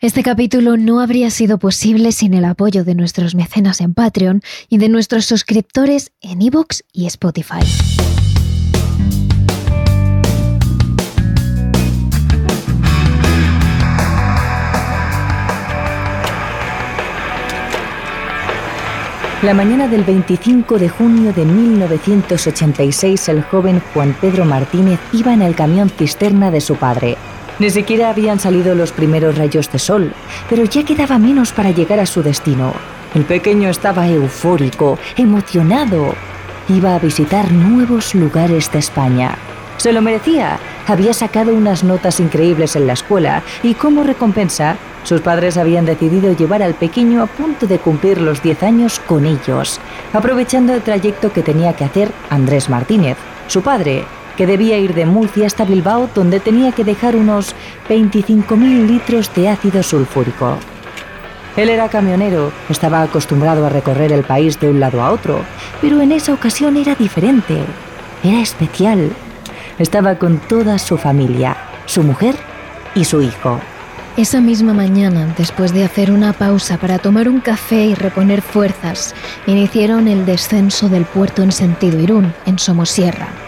Este capítulo no habría sido posible sin el apoyo de nuestros mecenas en Patreon y de nuestros suscriptores en iVoox y Spotify. La mañana del 25 de junio de 1986, el joven Juan Pedro Martínez iba en el camión cisterna de su padre. Ni siquiera habían salido los primeros rayos de sol, pero ya quedaba menos para llegar a su destino. El pequeño estaba eufórico, emocionado. Iba a visitar nuevos lugares de España. Se lo merecía. Había sacado unas notas increíbles en la escuela y como recompensa sus padres habían decidido llevar al pequeño a punto de cumplir los 10 años con ellos, aprovechando el trayecto que tenía que hacer Andrés Martínez, su padre, que debía ir de Murcia hasta Bilbao, donde tenía que dejar unos 25.000 litros de ácido sulfúrico. Él era camionero, estaba acostumbrado a recorrer el país de un lado a otro, pero en esa ocasión era diferente, era especial. Estaba con toda su familia, su mujer y su hijo. Esa misma mañana, después de hacer una pausa para tomar un café y reponer fuerzas, iniciaron el descenso del puerto en sentido Irún, en Somosierra.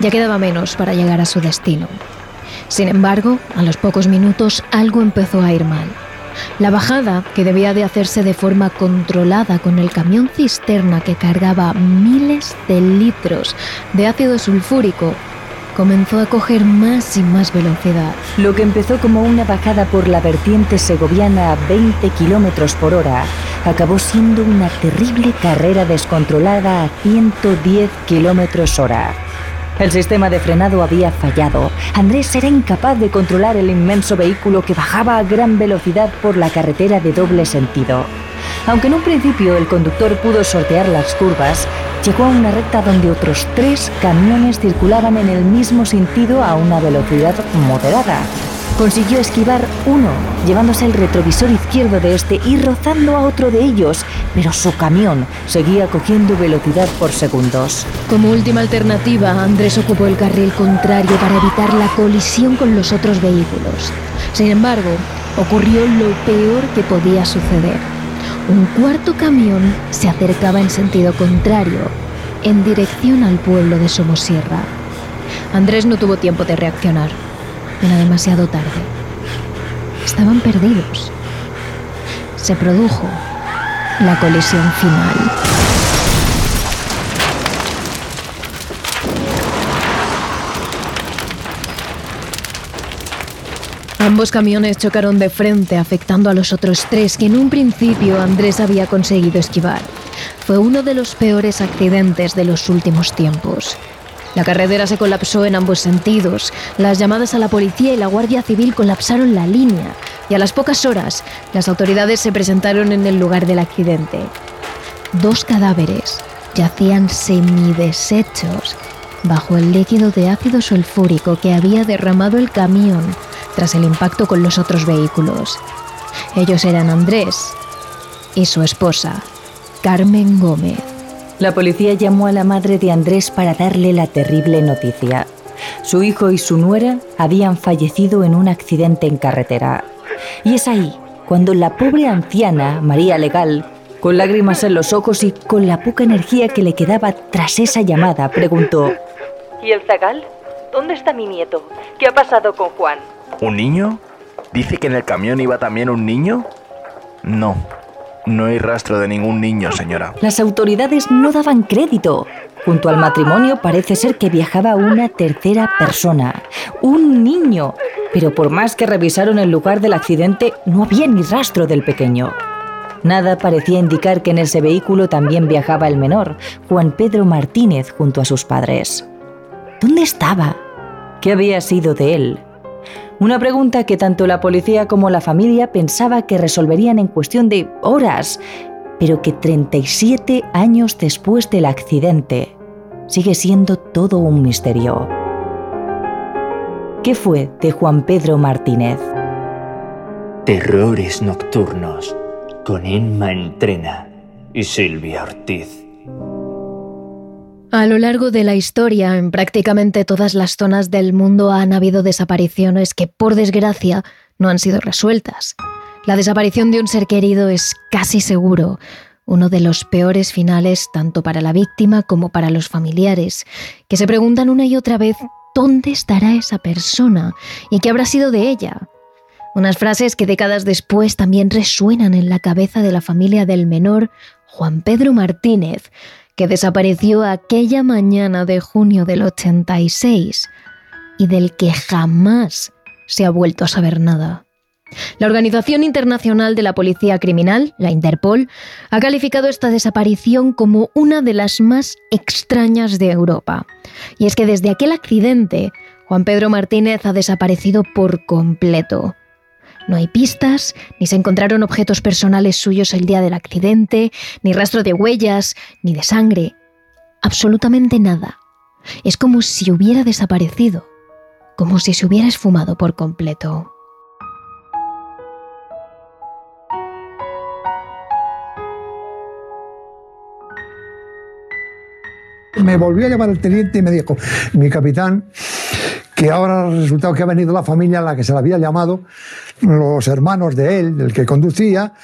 Ya quedaba menos para llegar a su destino. Sin embargo, a los pocos minutos algo empezó a ir mal. La bajada, que debía de hacerse de forma controlada con el camión cisterna que cargaba miles de litros de ácido sulfúrico, comenzó a coger más y más velocidad. Lo que empezó como una bajada por la vertiente segoviana a 20 kilómetros por hora acabó siendo una terrible carrera descontrolada a 110 kilómetros hora. El sistema de frenado había fallado. Andrés era incapaz de controlar el inmenso vehículo que bajaba a gran velocidad por la carretera de doble sentido. Aunque en un principio el conductor pudo sortear las curvas, llegó a una recta donde otros tres camiones circulaban en el mismo sentido a una velocidad moderada. Consiguió esquivar uno, llevándose el retrovisor izquierdo de este y rozando a otro de ellos, pero su camión seguía cogiendo velocidad por segundos. Como última alternativa, Andrés ocupó el carril contrario para evitar la colisión con los otros vehículos. Sin embargo, ocurrió lo peor que podía suceder. Un cuarto camión se acercaba en sentido contrario, en dirección al pueblo de Somosierra. Andrés no tuvo tiempo de reaccionar. Era demasiado tarde. Estaban perdidos. Se produjo la colisión final. Ambos camiones chocaron de frente, afectando a los otros tres que en un principio Andrés había conseguido esquivar. Fue uno de los peores accidentes de los últimos tiempos. La carretera se colapsó en ambos sentidos. Las llamadas a la policía y la Guardia Civil colapsaron la línea y a las pocas horas las autoridades se presentaron en el lugar del accidente. Dos cadáveres yacían semideshechos bajo el líquido de ácido sulfúrico que había derramado el camión tras el impacto con los otros vehículos. Ellos eran Andrés y su esposa, Carmen Gómez. La policía llamó a la madre de Andrés para darle la terrible noticia. Su hijo y su nuera habían fallecido en un accidente en carretera. Y es ahí cuando la pobre anciana, María Legal, con lágrimas en los ojos y con la poca energía que le quedaba tras esa llamada, preguntó, ¿Y el zagal? ¿Dónde está mi nieto? ¿Qué ha pasado con Juan? ¿Un niño? ¿Dice que en el camión iba también un niño? No, no hay rastro de ningún niño, señora. Las autoridades no daban crédito. Junto al matrimonio parece ser que viajaba una tercera persona, un niño. Pero por más que revisaron el lugar del accidente, no había ni rastro del pequeño. Nada parecía indicar que en ese vehículo también viajaba el menor, Juan Pedro Martínez, junto a sus padres. ¿Dónde estaba? ¿Qué había sido de él? Una pregunta que tanto la policía como la familia pensaba que resolverían en cuestión de horas, pero que 37 años después del accidente sigue siendo todo un misterio. ¿Qué fue de Juan Pedro Martínez? Terrores nocturnos con Emma Entrena y Silvia Ortiz. A lo largo de la historia, en prácticamente todas las zonas del mundo han habido desapariciones que, por desgracia, no han sido resueltas. La desaparición de un ser querido es casi seguro uno de los peores finales tanto para la víctima como para los familiares, que se preguntan una y otra vez dónde estará esa persona y qué habrá sido de ella. Unas frases que décadas después también resuenan en la cabeza de la familia del menor Juan Pedro Martínez, que desapareció aquella mañana de junio del 86 y del que jamás se ha vuelto a saber nada. La Organización Internacional de la Policía Criminal, la Interpol, ha calificado esta desaparición como una de las más extrañas de Europa. Y es que desde aquel accidente, Juan Pedro Martínez ha desaparecido por completo. No hay pistas, ni se encontraron objetos personales suyos el día del accidente, ni rastro de huellas, ni de sangre. Absolutamente nada. Es como si hubiera desaparecido, como si se hubiera esfumado por completo. Me volvió a llamar el teniente y me dijo, mi capitán, que ahora ha resultado que ha venido la familia a la que se le había llamado, los hermanos de él, el que conducía,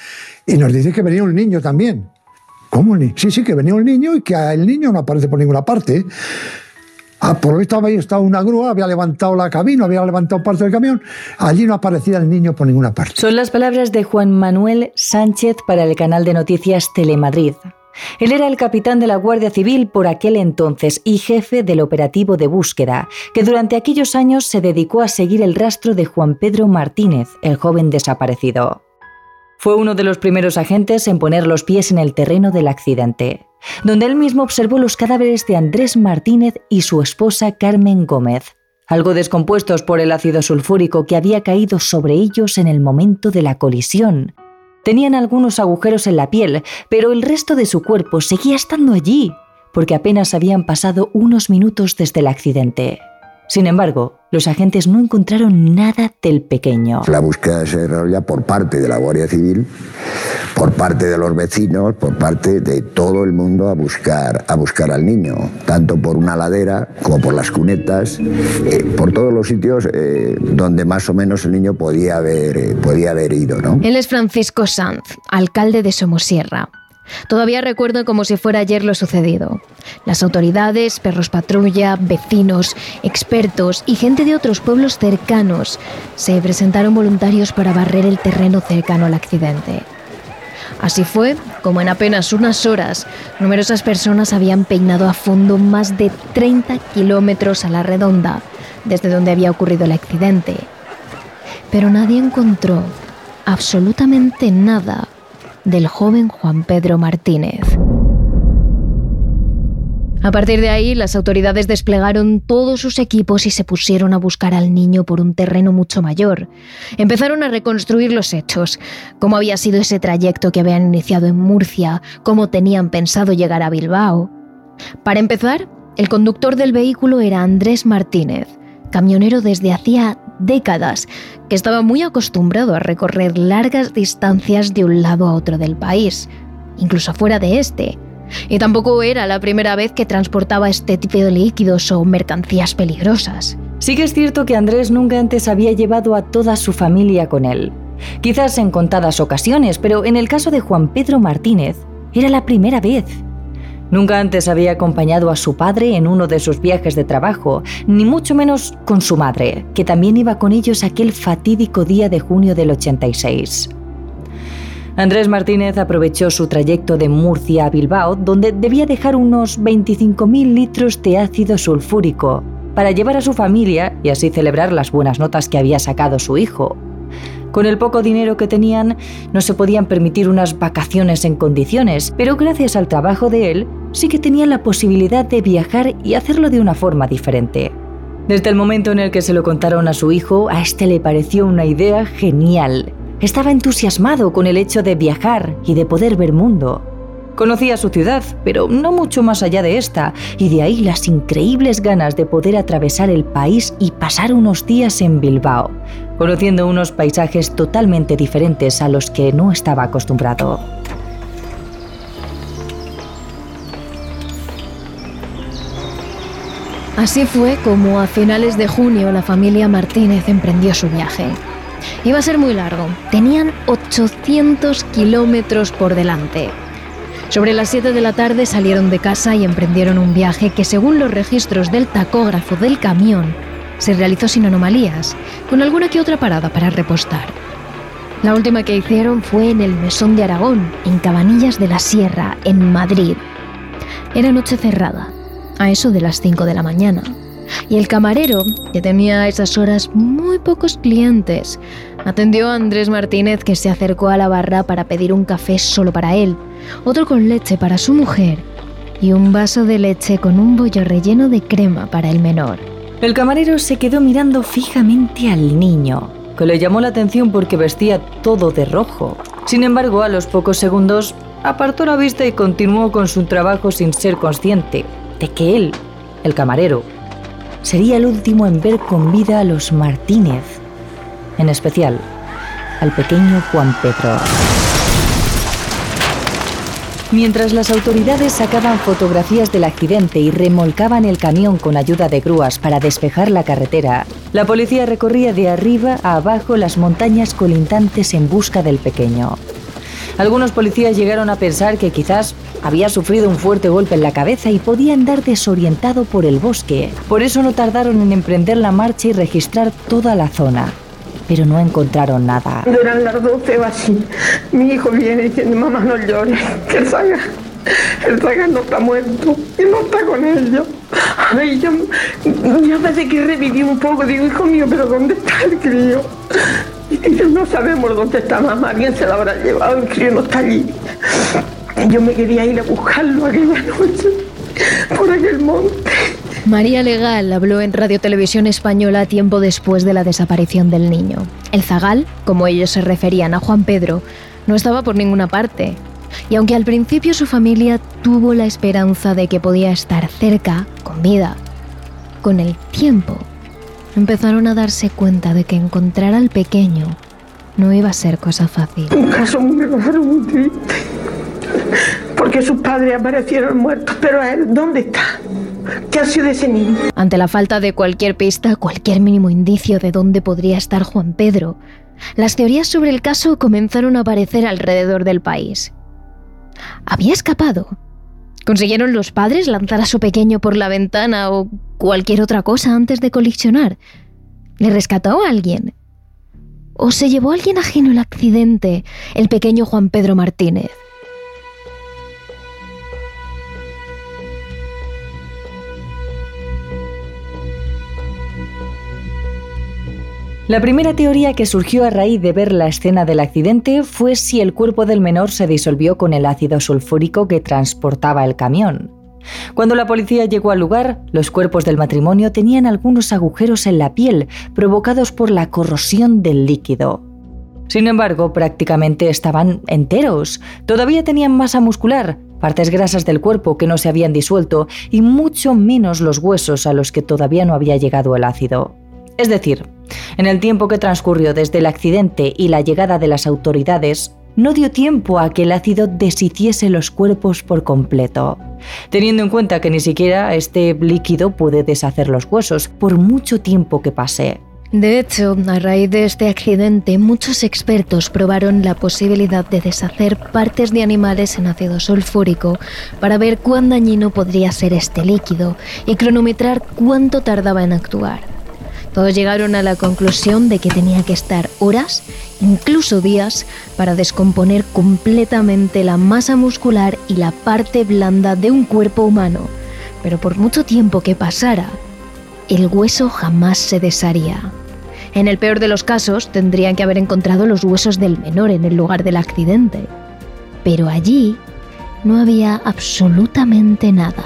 y nos dice que venía un niño también. ¿Cómo un niño? Sí, sí, que venía un niño y que el niño no aparece por ninguna parte. Ah, por lo visto había estado una grúa, había levantado la cabina, había levantado parte del camión. Allí no aparecía el niño por ninguna parte. Son las palabras de Juan Manuel Sánchez para el canal de noticias Telemadrid. Él era el capitán de la Guardia Civil por aquel entonces y jefe del operativo de búsqueda, que durante aquellos años se dedicó a seguir el rastro de Juan Pedro Martínez, el joven desaparecido. Fue uno de los primeros agentes en poner los pies en el terreno del accidente, donde él mismo observó los cadáveres de Andrés Martínez y su esposa Carmen Gómez, algo descompuestos por el ácido sulfúrico que había caído sobre ellos en el momento de la colisión, Tenían algunos agujeros en la piel, pero el resto de su cuerpo seguía estando allí, porque apenas habían pasado unos minutos desde el accidente. Sin embargo, los agentes no encontraron nada del pequeño. La búsqueda se desarrolla por parte de la Guardia Civil, por parte de los vecinos, por parte de todo el mundo a buscar, a buscar al niño, tanto por una ladera como por las cunetas, eh, por todos los sitios eh, donde más o menos el niño podía haber, eh, podía haber ido. ¿no? Él es Francisco Sanz, alcalde de Somosierra. Todavía recuerdo como si fuera ayer lo sucedido. Las autoridades, perros patrulla, vecinos, expertos y gente de otros pueblos cercanos se presentaron voluntarios para barrer el terreno cercano al accidente. Así fue como en apenas unas horas numerosas personas habían peinado a fondo más de 30 kilómetros a la redonda desde donde había ocurrido el accidente. Pero nadie encontró absolutamente nada del joven Juan Pedro Martínez. A partir de ahí, las autoridades desplegaron todos sus equipos y se pusieron a buscar al niño por un terreno mucho mayor. Empezaron a reconstruir los hechos, cómo había sido ese trayecto que habían iniciado en Murcia, cómo tenían pensado llegar a Bilbao. Para empezar, el conductor del vehículo era Andrés Martínez, camionero desde hacía décadas, que estaba muy acostumbrado a recorrer largas distancias de un lado a otro del país, incluso fuera de este. Y tampoco era la primera vez que transportaba este tipo de líquidos o mercancías peligrosas. Sí que es cierto que Andrés nunca antes había llevado a toda su familia con él. Quizás en contadas ocasiones, pero en el caso de Juan Pedro Martínez, era la primera vez. Nunca antes había acompañado a su padre en uno de sus viajes de trabajo, ni mucho menos con su madre, que también iba con ellos aquel fatídico día de junio del 86. Andrés Martínez aprovechó su trayecto de Murcia a Bilbao, donde debía dejar unos 25.000 litros de ácido sulfúrico, para llevar a su familia y así celebrar las buenas notas que había sacado su hijo, con el poco dinero que tenían, no se podían permitir unas vacaciones en condiciones, pero gracias al trabajo de él, sí que tenían la posibilidad de viajar y hacerlo de una forma diferente. Desde el momento en el que se lo contaron a su hijo, a este le pareció una idea genial. Estaba entusiasmado con el hecho de viajar y de poder ver mundo. Conocía su ciudad, pero no mucho más allá de esta, y de ahí las increíbles ganas de poder atravesar el país y pasar unos días en Bilbao, conociendo unos paisajes totalmente diferentes a los que no estaba acostumbrado. Así fue como a finales de junio la familia Martínez emprendió su viaje. Iba a ser muy largo. Tenían 800 kilómetros por delante. Sobre las 7 de la tarde salieron de casa y emprendieron un viaje que, según los registros del tacógrafo del camión, se realizó sin anomalías, con alguna que otra parada para repostar. La última que hicieron fue en el Mesón de Aragón, en Cabanillas de la Sierra, en Madrid. Era noche cerrada, a eso de las 5 de la mañana. Y el camarero, que tenía a esas horas muy pocos clientes, atendió a Andrés Martínez que se acercó a la barra para pedir un café solo para él, otro con leche para su mujer y un vaso de leche con un bollo relleno de crema para el menor. El camarero se quedó mirando fijamente al niño, que le llamó la atención porque vestía todo de rojo. Sin embargo, a los pocos segundos apartó la vista y continuó con su trabajo sin ser consciente de que él, el camarero, sería el último en ver con vida a los Martínez, en especial al pequeño Juan Pedro. Mientras las autoridades sacaban fotografías del accidente y remolcaban el camión con ayuda de grúas para despejar la carretera, la policía recorría de arriba a abajo las montañas colindantes en busca del pequeño. Algunos policías llegaron a pensar que quizás había sufrido un fuerte golpe en la cabeza y podía andar desorientado por el bosque. Por eso no tardaron en emprender la marcha y registrar toda la zona pero no encontraron nada. Eran las 12 o así. Mi hijo viene diciendo, mamá, no llores, que el Saga, el Saga no está muerto y no está con ellos. Ay, yo, yo parece que reviví un poco, digo, hijo mío, pero ¿dónde está el crío? Y no sabemos dónde está mamá, alguien se la habrá llevado, el crío no está allí. Yo me quería ir a buscarlo aquella noche por aquel monte. María Legal habló en Radio Televisión Española tiempo después de la desaparición del niño. El zagal, como ellos se referían a Juan Pedro, no estaba por ninguna parte. Y aunque al principio su familia tuvo la esperanza de que podía estar cerca, con vida, con el tiempo empezaron a darse cuenta de que encontrar al pequeño no iba a ser cosa fácil. Un caso muy raro, muy triste. Porque sus padres aparecieron muertos, pero él, ¿dónde está? ¿Qué ha sido de ese niño? Ante la falta de cualquier pista, cualquier mínimo indicio de dónde podría estar Juan Pedro, las teorías sobre el caso comenzaron a aparecer alrededor del país. ¿Había escapado? ¿Consiguieron los padres lanzar a su pequeño por la ventana o cualquier otra cosa antes de colisionar? ¿Le rescató a alguien? ¿O se llevó a alguien ajeno el accidente, el pequeño Juan Pedro Martínez? La primera teoría que surgió a raíz de ver la escena del accidente fue si el cuerpo del menor se disolvió con el ácido sulfúrico que transportaba el camión. Cuando la policía llegó al lugar, los cuerpos del matrimonio tenían algunos agujeros en la piel provocados por la corrosión del líquido. Sin embargo, prácticamente estaban enteros. Todavía tenían masa muscular, partes grasas del cuerpo que no se habían disuelto y mucho menos los huesos a los que todavía no había llegado el ácido. Es decir, en el tiempo que transcurrió desde el accidente y la llegada de las autoridades, no dio tiempo a que el ácido deshiciese los cuerpos por completo, teniendo en cuenta que ni siquiera este líquido puede deshacer los huesos por mucho tiempo que pase. De hecho, a raíz de este accidente, muchos expertos probaron la posibilidad de deshacer partes de animales en ácido sulfúrico para ver cuán dañino podría ser este líquido y cronometrar cuánto tardaba en actuar. Todos llegaron a la conclusión de que tenía que estar horas, incluso días, para descomponer completamente la masa muscular y la parte blanda de un cuerpo humano. Pero por mucho tiempo que pasara, el hueso jamás se desharía. En el peor de los casos, tendrían que haber encontrado los huesos del menor en el lugar del accidente. Pero allí no había absolutamente nada.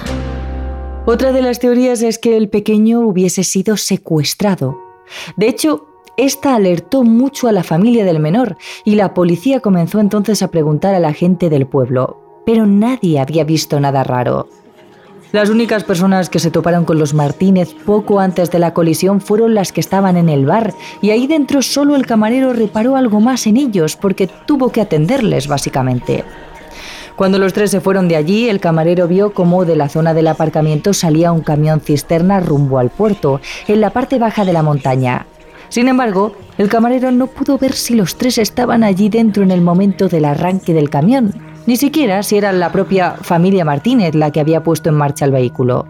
Otra de las teorías es que el pequeño hubiese sido secuestrado. De hecho, esta alertó mucho a la familia del menor y la policía comenzó entonces a preguntar a la gente del pueblo, pero nadie había visto nada raro. Las únicas personas que se toparon con los Martínez poco antes de la colisión fueron las que estaban en el bar, y ahí dentro solo el camarero reparó algo más en ellos porque tuvo que atenderles básicamente. Cuando los tres se fueron de allí, el camarero vio cómo de la zona del aparcamiento salía un camión cisterna rumbo al puerto, en la parte baja de la montaña. Sin embargo, el camarero no pudo ver si los tres estaban allí dentro en el momento del arranque del camión, ni siquiera si era la propia familia Martínez la que había puesto en marcha el vehículo.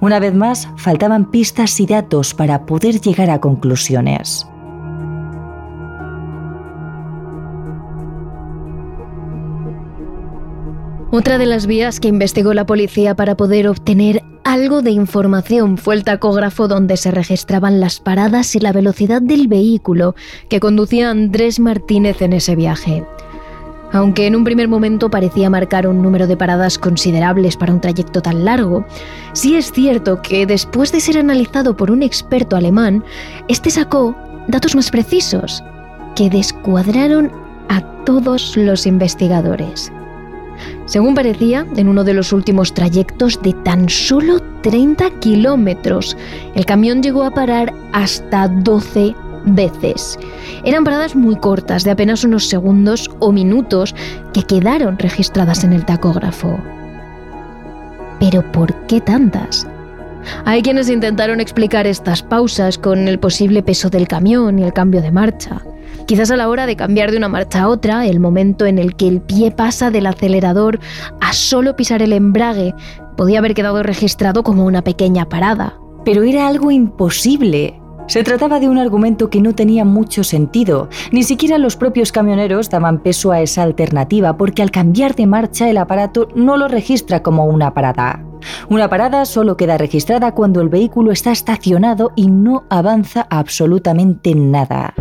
Una vez más, faltaban pistas y datos para poder llegar a conclusiones. Otra de las vías que investigó la policía para poder obtener algo de información fue el tacógrafo donde se registraban las paradas y la velocidad del vehículo que conducía Andrés Martínez en ese viaje. Aunque en un primer momento parecía marcar un número de paradas considerables para un trayecto tan largo, sí es cierto que después de ser analizado por un experto alemán, este sacó datos más precisos que descuadraron a todos los investigadores. Según parecía, en uno de los últimos trayectos de tan solo 30 kilómetros, el camión llegó a parar hasta 12 veces. Eran paradas muy cortas, de apenas unos segundos o minutos, que quedaron registradas en el tacógrafo. Pero ¿por qué tantas? Hay quienes intentaron explicar estas pausas con el posible peso del camión y el cambio de marcha. Quizás a la hora de cambiar de una marcha a otra, el momento en el que el pie pasa del acelerador a solo pisar el embrague, podía haber quedado registrado como una pequeña parada. Pero era algo imposible. Se trataba de un argumento que no tenía mucho sentido. Ni siquiera los propios camioneros daban peso a esa alternativa porque al cambiar de marcha el aparato no lo registra como una parada. Una parada solo queda registrada cuando el vehículo está estacionado y no avanza absolutamente nada.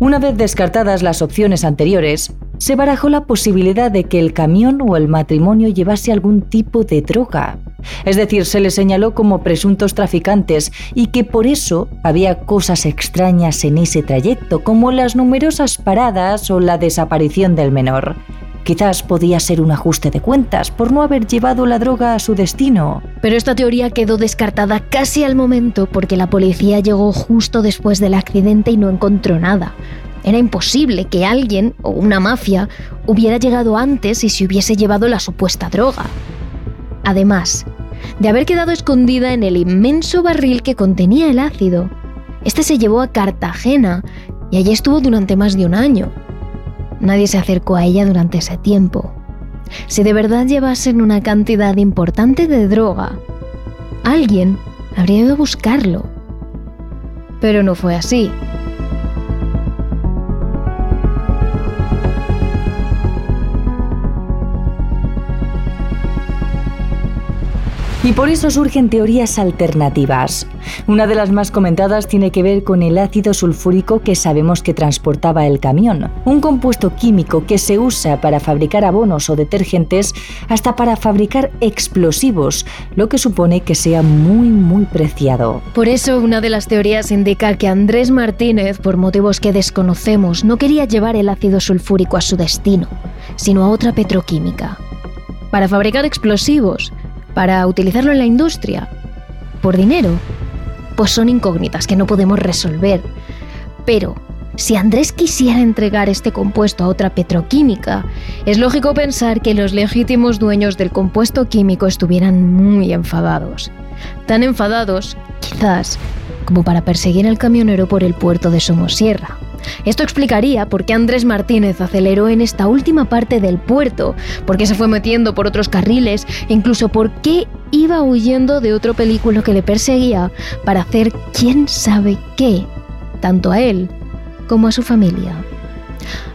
Una vez descartadas las opciones anteriores, se barajó la posibilidad de que el camión o el matrimonio llevase algún tipo de droga. Es decir, se les señaló como presuntos traficantes y que por eso había cosas extrañas en ese trayecto, como las numerosas paradas o la desaparición del menor. Quizás podía ser un ajuste de cuentas por no haber llevado la droga a su destino. Pero esta teoría quedó descartada casi al momento porque la policía llegó justo después del accidente y no encontró nada. Era imposible que alguien o una mafia hubiera llegado antes y se hubiese llevado la supuesta droga. Además, de haber quedado escondida en el inmenso barril que contenía el ácido, este se llevó a Cartagena y allí estuvo durante más de un año. Nadie se acercó a ella durante ese tiempo. Si de verdad llevasen una cantidad importante de droga, alguien habría ido a buscarlo. Pero no fue así. Y por eso surgen teorías alternativas. Una de las más comentadas tiene que ver con el ácido sulfúrico que sabemos que transportaba el camión, un compuesto químico que se usa para fabricar abonos o detergentes hasta para fabricar explosivos, lo que supone que sea muy muy preciado. Por eso una de las teorías indica que Andrés Martínez, por motivos que desconocemos, no quería llevar el ácido sulfúrico a su destino, sino a otra petroquímica. Para fabricar explosivos, para utilizarlo en la industria? ¿Por dinero? Pues son incógnitas que no podemos resolver. Pero, si Andrés quisiera entregar este compuesto a otra petroquímica, es lógico pensar que los legítimos dueños del compuesto químico estuvieran muy enfadados. Tan enfadados, quizás, como para perseguir al camionero por el puerto de Somosierra. Esto explicaría por qué Andrés Martínez aceleró en esta última parte del puerto, por qué se fue metiendo por otros carriles e incluso por qué iba huyendo de otro película que le perseguía para hacer quién sabe qué, tanto a él como a su familia.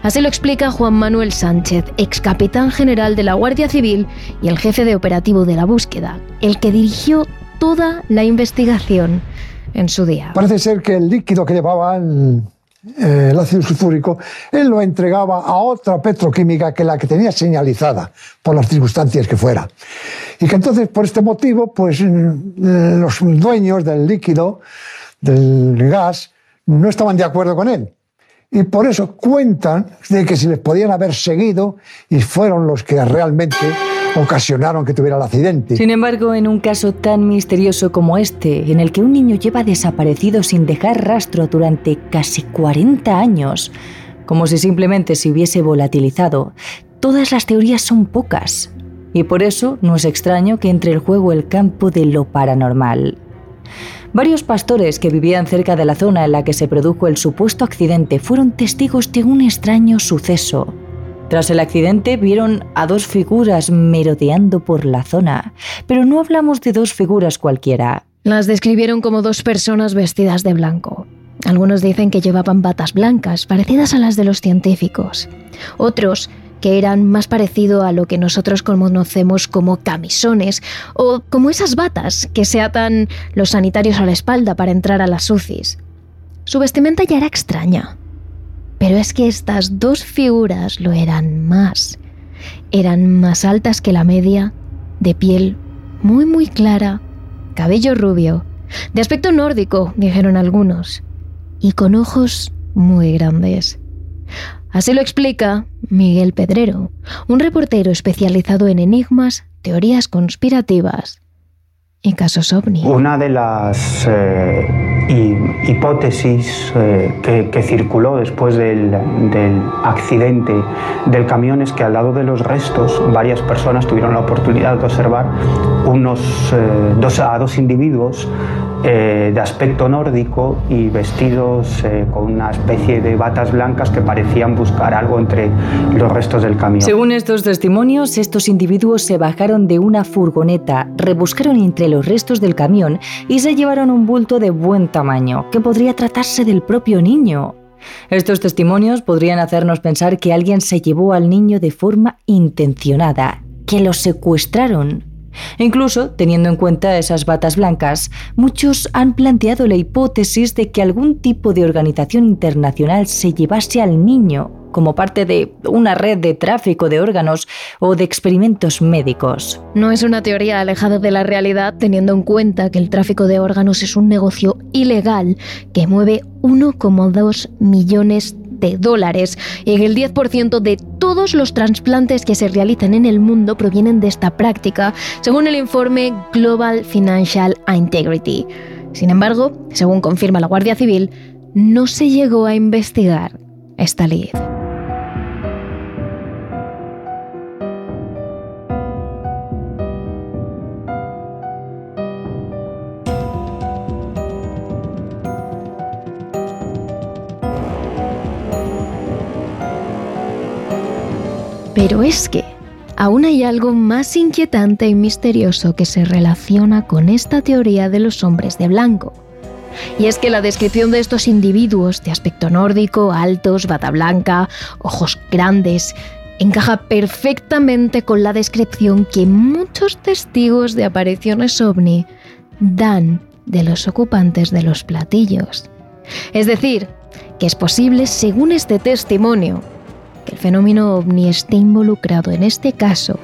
Así lo explica Juan Manuel Sánchez, ex capitán general de la Guardia Civil y el jefe de operativo de la búsqueda, el que dirigió toda la investigación en su día. Parece ser que el líquido que llevaba el, eh, el ácido sulfúrico, él lo entregaba a otra petroquímica que la que tenía señalizada, por las circunstancias que fuera. Y que entonces, por este motivo, pues mm, los dueños del líquido, del gas, no estaban de acuerdo con él. Y por eso cuentan de que si les podían haber seguido y fueron los que realmente ocasionaron que tuviera el accidente. Sin embargo, en un caso tan misterioso como este, en el que un niño lleva desaparecido sin dejar rastro durante casi 40 años, como si simplemente se hubiese volatilizado, todas las teorías son pocas. Y por eso no es extraño que entre el juego el campo de lo paranormal. Varios pastores que vivían cerca de la zona en la que se produjo el supuesto accidente fueron testigos de un extraño suceso. Tras el accidente vieron a dos figuras merodeando por la zona, pero no hablamos de dos figuras cualquiera. Las describieron como dos personas vestidas de blanco. Algunos dicen que llevaban batas blancas, parecidas a las de los científicos. Otros que eran más parecido a lo que nosotros conocemos como camisones o como esas batas que se atan los sanitarios a la espalda para entrar a las UCIs. Su vestimenta ya era extraña, pero es que estas dos figuras lo eran más. Eran más altas que la media, de piel muy muy clara, cabello rubio, de aspecto nórdico, dijeron algunos, y con ojos muy grandes. Así lo explica Miguel Pedrero, un reportero especializado en enigmas, teorías conspirativas y casos ovni. Una de las eh, hipótesis eh, que, circuló después del, accidente del camión es que al lado de los restos varias personas tuvieron la oportunidad de observar unos, eh, dos, a dos individuos eh, de aspecto nórdico y vestidos eh, con una especie de batas blancas que parecían buscar algo entre los restos del camión. Según estos testimonios, estos individuos se bajaron de una furgoneta, rebuscaron entre los restos del camión y se llevaron un bulto de buen tamaño, que podría tratarse del propio niño. Estos testimonios podrían hacernos pensar que alguien se llevó al niño de forma intencionada, que lo secuestraron Incluso, teniendo en cuenta esas batas blancas, muchos han planteado la hipótesis de que algún tipo de organización internacional se llevase al niño como parte de una red de tráfico de órganos o de experimentos médicos. No es una teoría alejada de la realidad teniendo en cuenta que el tráfico de órganos es un negocio ilegal que mueve 1,2 millones de dólares y el 10% de todos los trasplantes que se realizan en el mundo provienen de esta práctica, según el informe Global Financial Integrity. Sin embargo, según confirma la Guardia Civil, no se llegó a investigar esta ley. Pero es que aún hay algo más inquietante y misterioso que se relaciona con esta teoría de los hombres de blanco. Y es que la descripción de estos individuos de aspecto nórdico, altos, bata blanca, ojos grandes, encaja perfectamente con la descripción que muchos testigos de apariciones ovni dan de los ocupantes de los platillos. Es decir, que es posible, según este testimonio, que el fenómeno ovni esté involucrado en este caso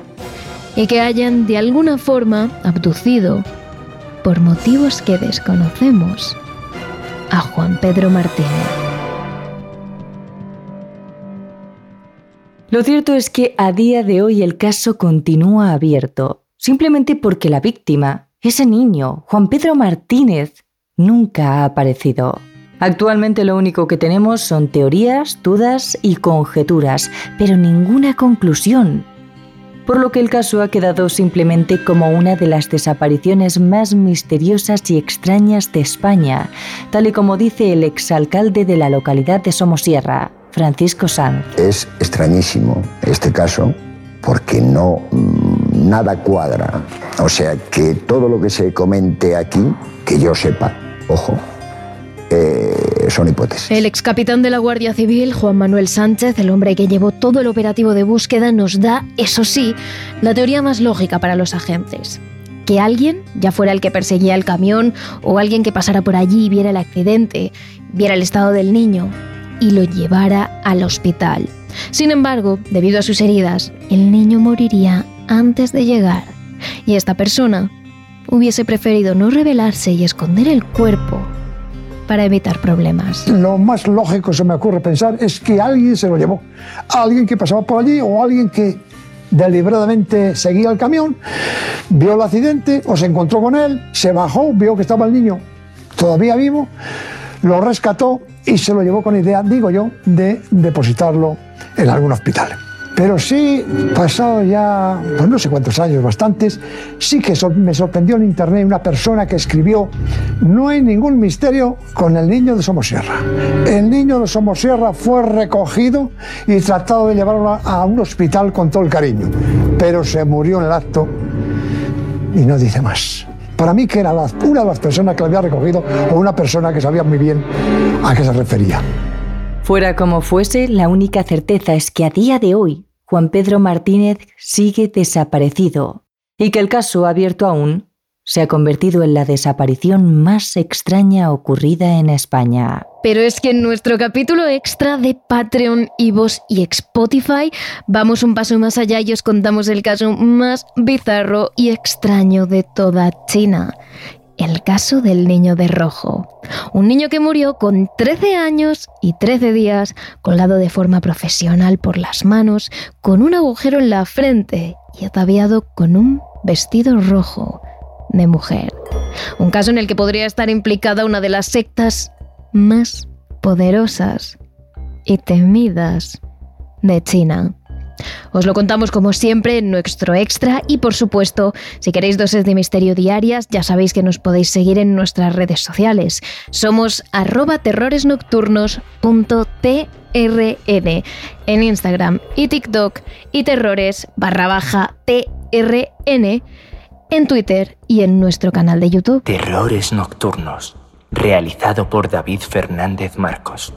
y que hayan de alguna forma abducido, por motivos que desconocemos, a Juan Pedro Martínez. Lo cierto es que a día de hoy el caso continúa abierto, simplemente porque la víctima, ese niño, Juan Pedro Martínez, nunca ha aparecido. Actualmente lo único que tenemos son teorías, dudas y conjeturas, pero ninguna conclusión. Por lo que el caso ha quedado simplemente como una de las desapariciones más misteriosas y extrañas de España, tal y como dice el exalcalde de la localidad de Somosierra, Francisco Sanz. Es extrañísimo este caso porque no mm, nada cuadra. O sea, que todo lo que se comente aquí, que yo sepa, ojo, eh, son hipótesis. El ex capitán de la Guardia Civil, Juan Manuel Sánchez, el hombre que llevó todo el operativo de búsqueda, nos da, eso sí, la teoría más lógica para los agentes. Que alguien, ya fuera el que perseguía el camión o alguien que pasara por allí y viera el accidente, viera el estado del niño y lo llevara al hospital. Sin embargo, debido a sus heridas, el niño moriría antes de llegar y esta persona hubiese preferido no revelarse y esconder el cuerpo para evitar problemas. Lo más lógico se me ocurre pensar es que alguien se lo llevó. Alguien que pasaba por allí o alguien que deliberadamente seguía el camión, vio el accidente o se encontró con él, se bajó, vio que estaba el niño todavía vivo, lo rescató y se lo llevó con idea, digo yo, de depositarlo en algún hospital. Pero sí, pasado ya, pues no sé cuántos años, bastantes, sí que me sorprendió en internet una persona que escribió, no hay ningún misterio con el niño de Somosierra. El niño de Somosierra fue recogido y tratado de llevarlo a un hospital con todo el cariño, pero se murió en el acto y no dice más. Para mí que era una de las personas que lo había recogido o una persona que sabía muy bien a qué se refería. Fuera como fuese, la única certeza es que a día de hoy Juan Pedro Martínez sigue desaparecido y que el caso abierto aún se ha convertido en la desaparición más extraña ocurrida en España. Pero es que en nuestro capítulo extra de Patreon, Ivos y Spotify vamos un paso más allá y os contamos el caso más bizarro y extraño de toda China el caso del niño de rojo. Un niño que murió con 13 años y 13 días, colgado de forma profesional por las manos, con un agujero en la frente y ataviado con un vestido rojo de mujer. Un caso en el que podría estar implicada una de las sectas más poderosas y temidas de China. Os lo contamos como siempre en nuestro extra y por supuesto, si queréis dosis de misterio diarias, ya sabéis que nos podéis seguir en nuestras redes sociales. Somos arroba en Instagram y TikTok y terrores barra baja TRN en Twitter y en nuestro canal de YouTube. Terrores Nocturnos, realizado por David Fernández Marcos.